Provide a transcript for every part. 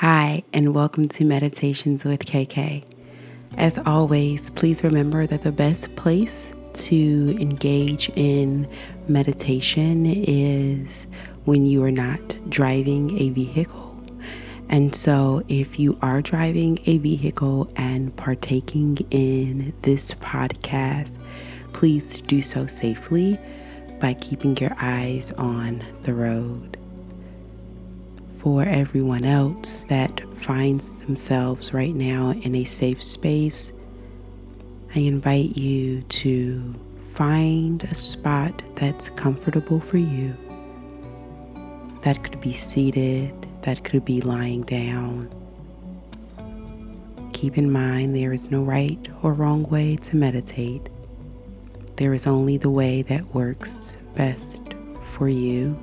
Hi, and welcome to Meditations with KK. As always, please remember that the best place to engage in meditation is when you are not driving a vehicle. And so, if you are driving a vehicle and partaking in this podcast, please do so safely by keeping your eyes on the road. For everyone else that finds themselves right now in a safe space, I invite you to find a spot that's comfortable for you. That could be seated, that could be lying down. Keep in mind there is no right or wrong way to meditate. There is only the way that works best for you.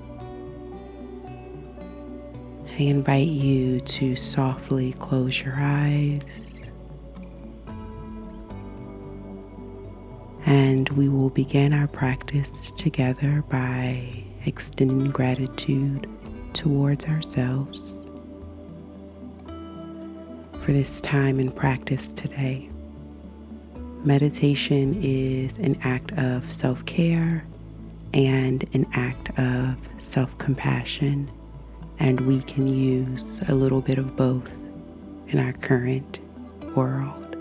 I invite you to softly close your eyes. And we will begin our practice together by extending gratitude towards ourselves for this time and practice today. Meditation is an act of self care and an act of self compassion, and we can use a little bit of both in our current world.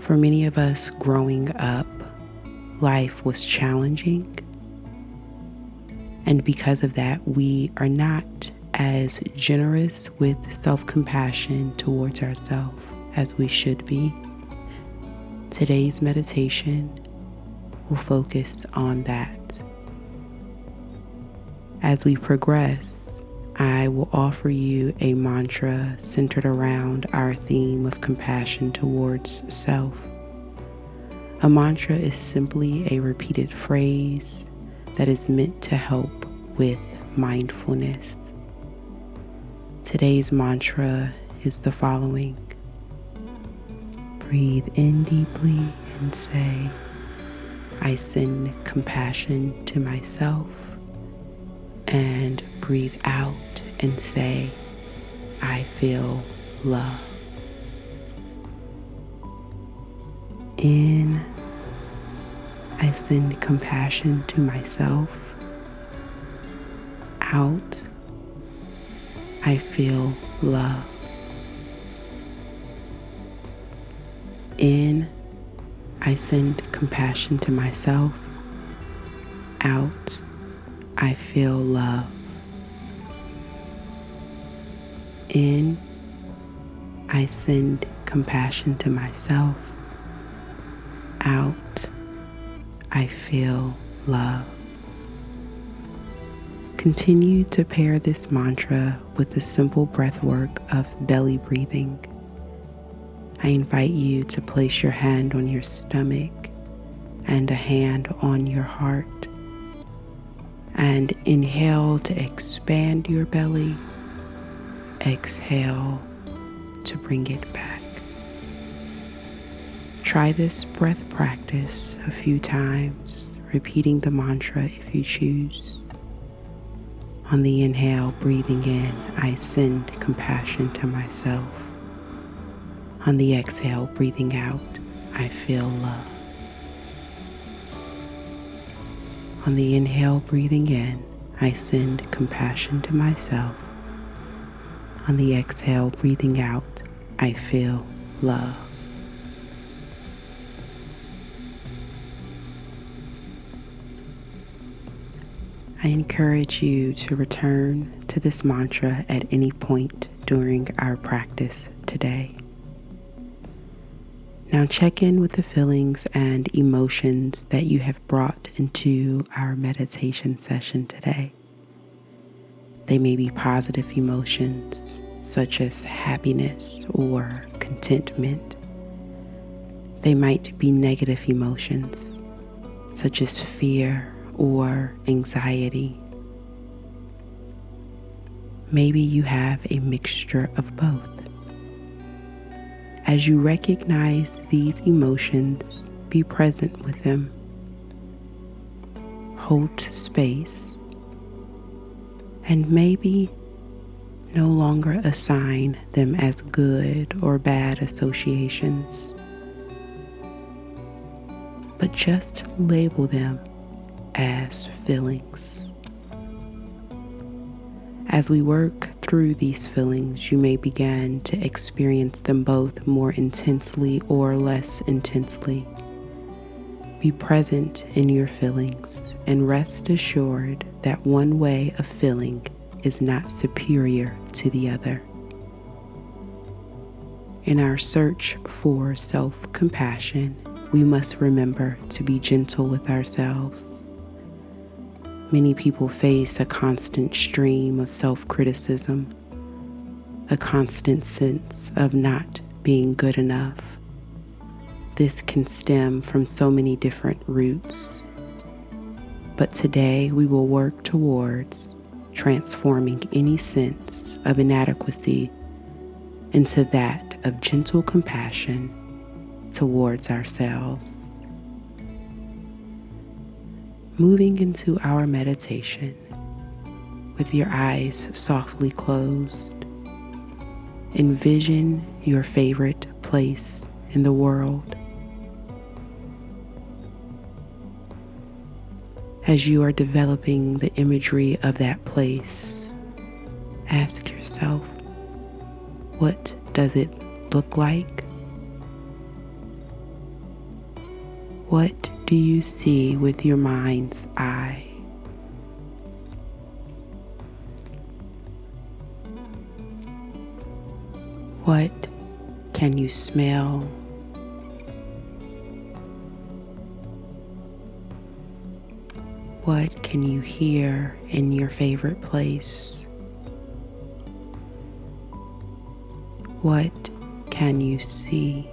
For many of us growing up, life was challenging and because of that, we are not as generous with self compassion towards ourselves as we should be. Today's meditation will focus on that. As we progress, I will offer you a mantra centered around our theme of compassion towards self. A mantra is simply a repeated phrase that is meant to help with mindfulness. Today's mantra is the following Breathe in deeply and say, I send compassion to myself. And breathe out and say, I feel love. In, I send compassion to myself out, I feel love. In, I send compassion to myself. Out, I feel love. In, I send compassion to myself. Out, I feel love. Continue to pair this mantra with the simple breath work of belly breathing. I invite you to place your hand on your stomach and a hand on your heart. And inhale to expand your belly. Exhale to bring it back. Try this breath practice a few times, repeating the mantra if you choose. On the inhale, breathing in, I send compassion to myself. On the exhale, breathing out, I feel love. On the inhale, breathing in, I send compassion to myself. On the exhale, breathing out, I feel love. I encourage you to return to this mantra at any point during our practice today. Now, check in with the feelings and emotions that you have brought into our meditation session today. They may be positive emotions such as happiness or contentment. They might be negative emotions such as fear or anxiety. Maybe you have a mixture of both. As you recognize these emotions, be present with them. Hold space and maybe No longer assign them as good or bad associations, but just label them as feelings. As we work through these feelings, you may begin to experience them both more intensely or less intensely. Be present in your feelings and rest assured that one way of feeling is not superior to the other. In our search for self compassion, we must remember to be gentle with ourselves Many people face a constant stream of self criticism, a constant sense of not being good enough. This can stem from so many different roots. But today we will work towards transforming any sense of inadequacy into that of gentle compassion towards ourselves. Moving into our meditation with your eyes softly closed, envision your favorite place in the world. As you are developing the imagery of that place, ask yourself, what does it look like? What do you see with your mind's eye? What can you smell? What can you hear in your favorite place? What can you see?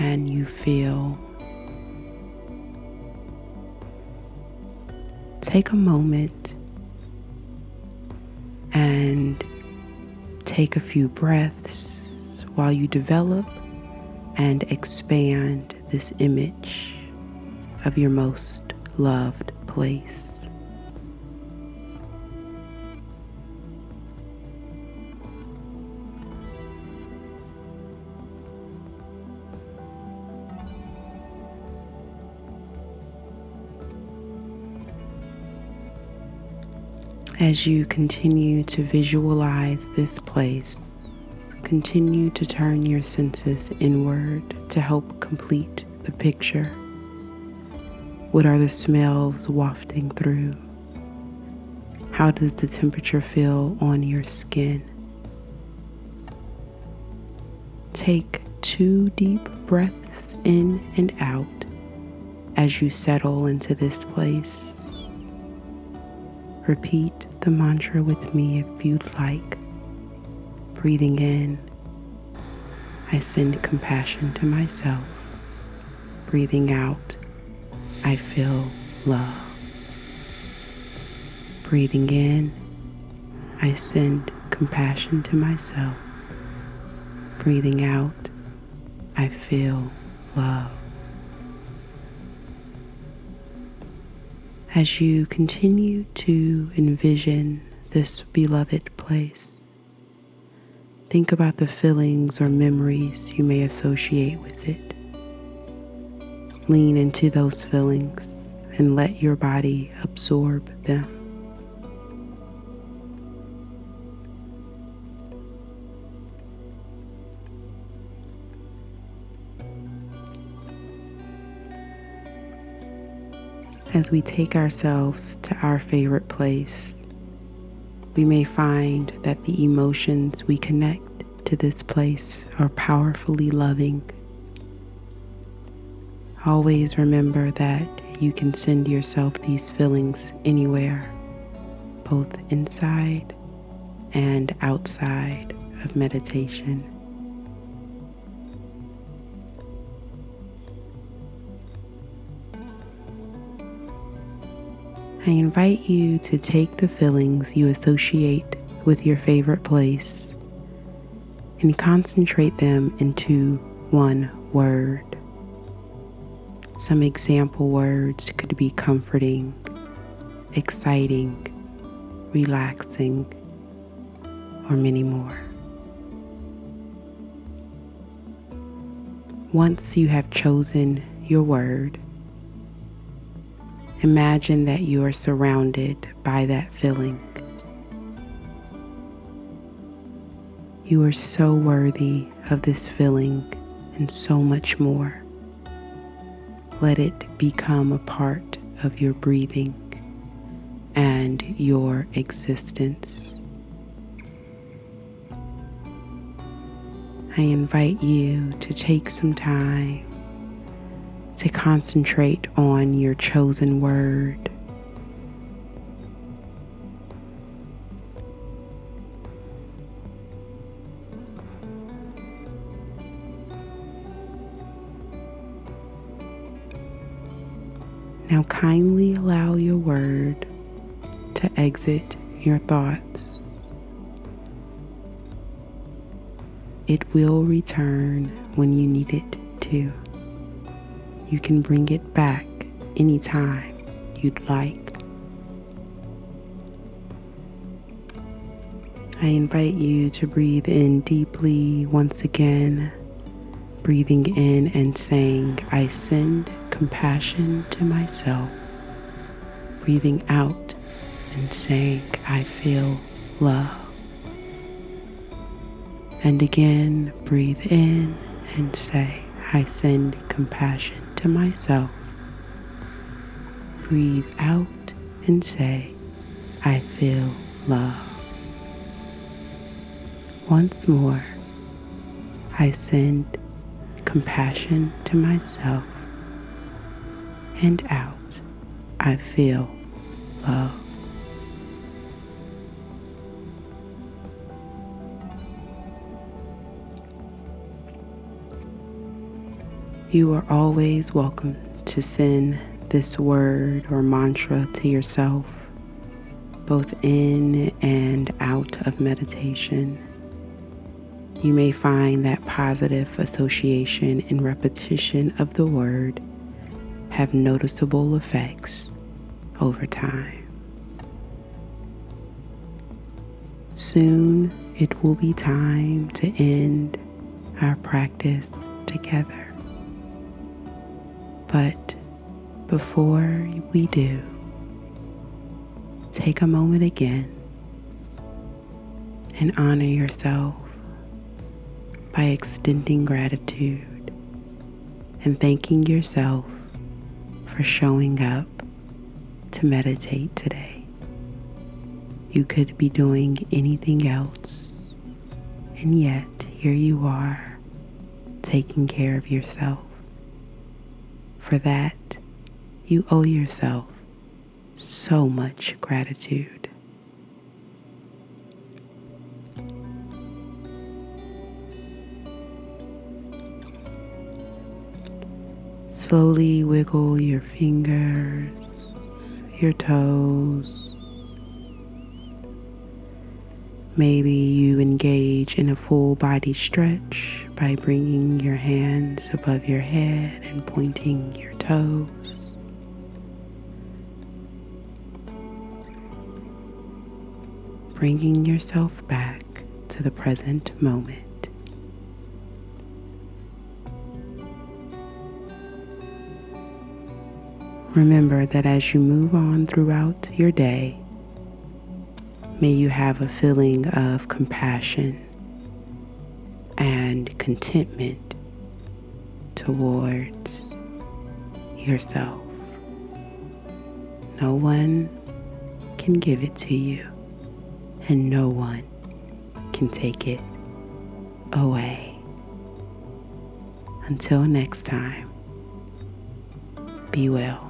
Can you feel? Take a moment and take a few breaths while you develop and expand this image of your most loved place. As you continue to visualize this place, continue to turn your senses inward to help complete the picture. What are the smells wafting through? How does the temperature feel on your skin? Take two deep breaths in and out as you settle into this place. Repeat the mantra with me if you'd like. Breathing in, I send compassion to myself. Breathing out, I feel love. Breathing in, I send compassion to myself. Breathing out, I feel love. As you continue to envision this beloved place. Think about the feelings or memories you may associate with it. Lean into those feelings and let your body absorb them. As we take ourselves to our favorite place, we may find that the emotions we connect to this place are powerfully loving. Always remember that you can send yourself these feelings anywhere, both inside and outside of meditation. I invite you to take the feelings you associate with your favorite place and concentrate them into one word Some example words could be comforting, exciting, relaxing, or many more. Once you have chosen your word, imagine that you are surrounded by that feeling. You are so worthy of this feeling and so much more. Let it become a part of your breathing and your existence. I invite you to take some time to concentrate on your chosen word. Now, kindly allow your word to exit your thoughts. It will return when you need it to. You can bring it back anytime you'd like. I invite you to breathe in deeply once again, breathing in and saying, I send compassion to myself, breathing out and saying, I feel love. And again, breathe in and say, I send compassion to myself. Breathe out and say, I feel love. Once more, I send compassion to myself and out, I feel love. You are always welcome to send this word or mantra to yourself, both in and out of meditation. You may find that positive association and repetition of the word have noticeable effects over time. Soon it will be time to end our practice together. But before we do, take a moment again and honor yourself by extending gratitude and thanking yourself for showing up to meditate today. You could be doing anything else, and yet here you are taking care of yourself. For that, you owe yourself so much gratitude. Slowly wiggle your fingers, your toes. Maybe you engage in a full body stretch by bringing your hands above your head and pointing your toes. Bringing yourself back to the present moment. Remember that as you move on throughout your day, may you have a feeling of compassion and contentment towards yourself. No one can give it to you, and no one can take it away. Until next time, be well.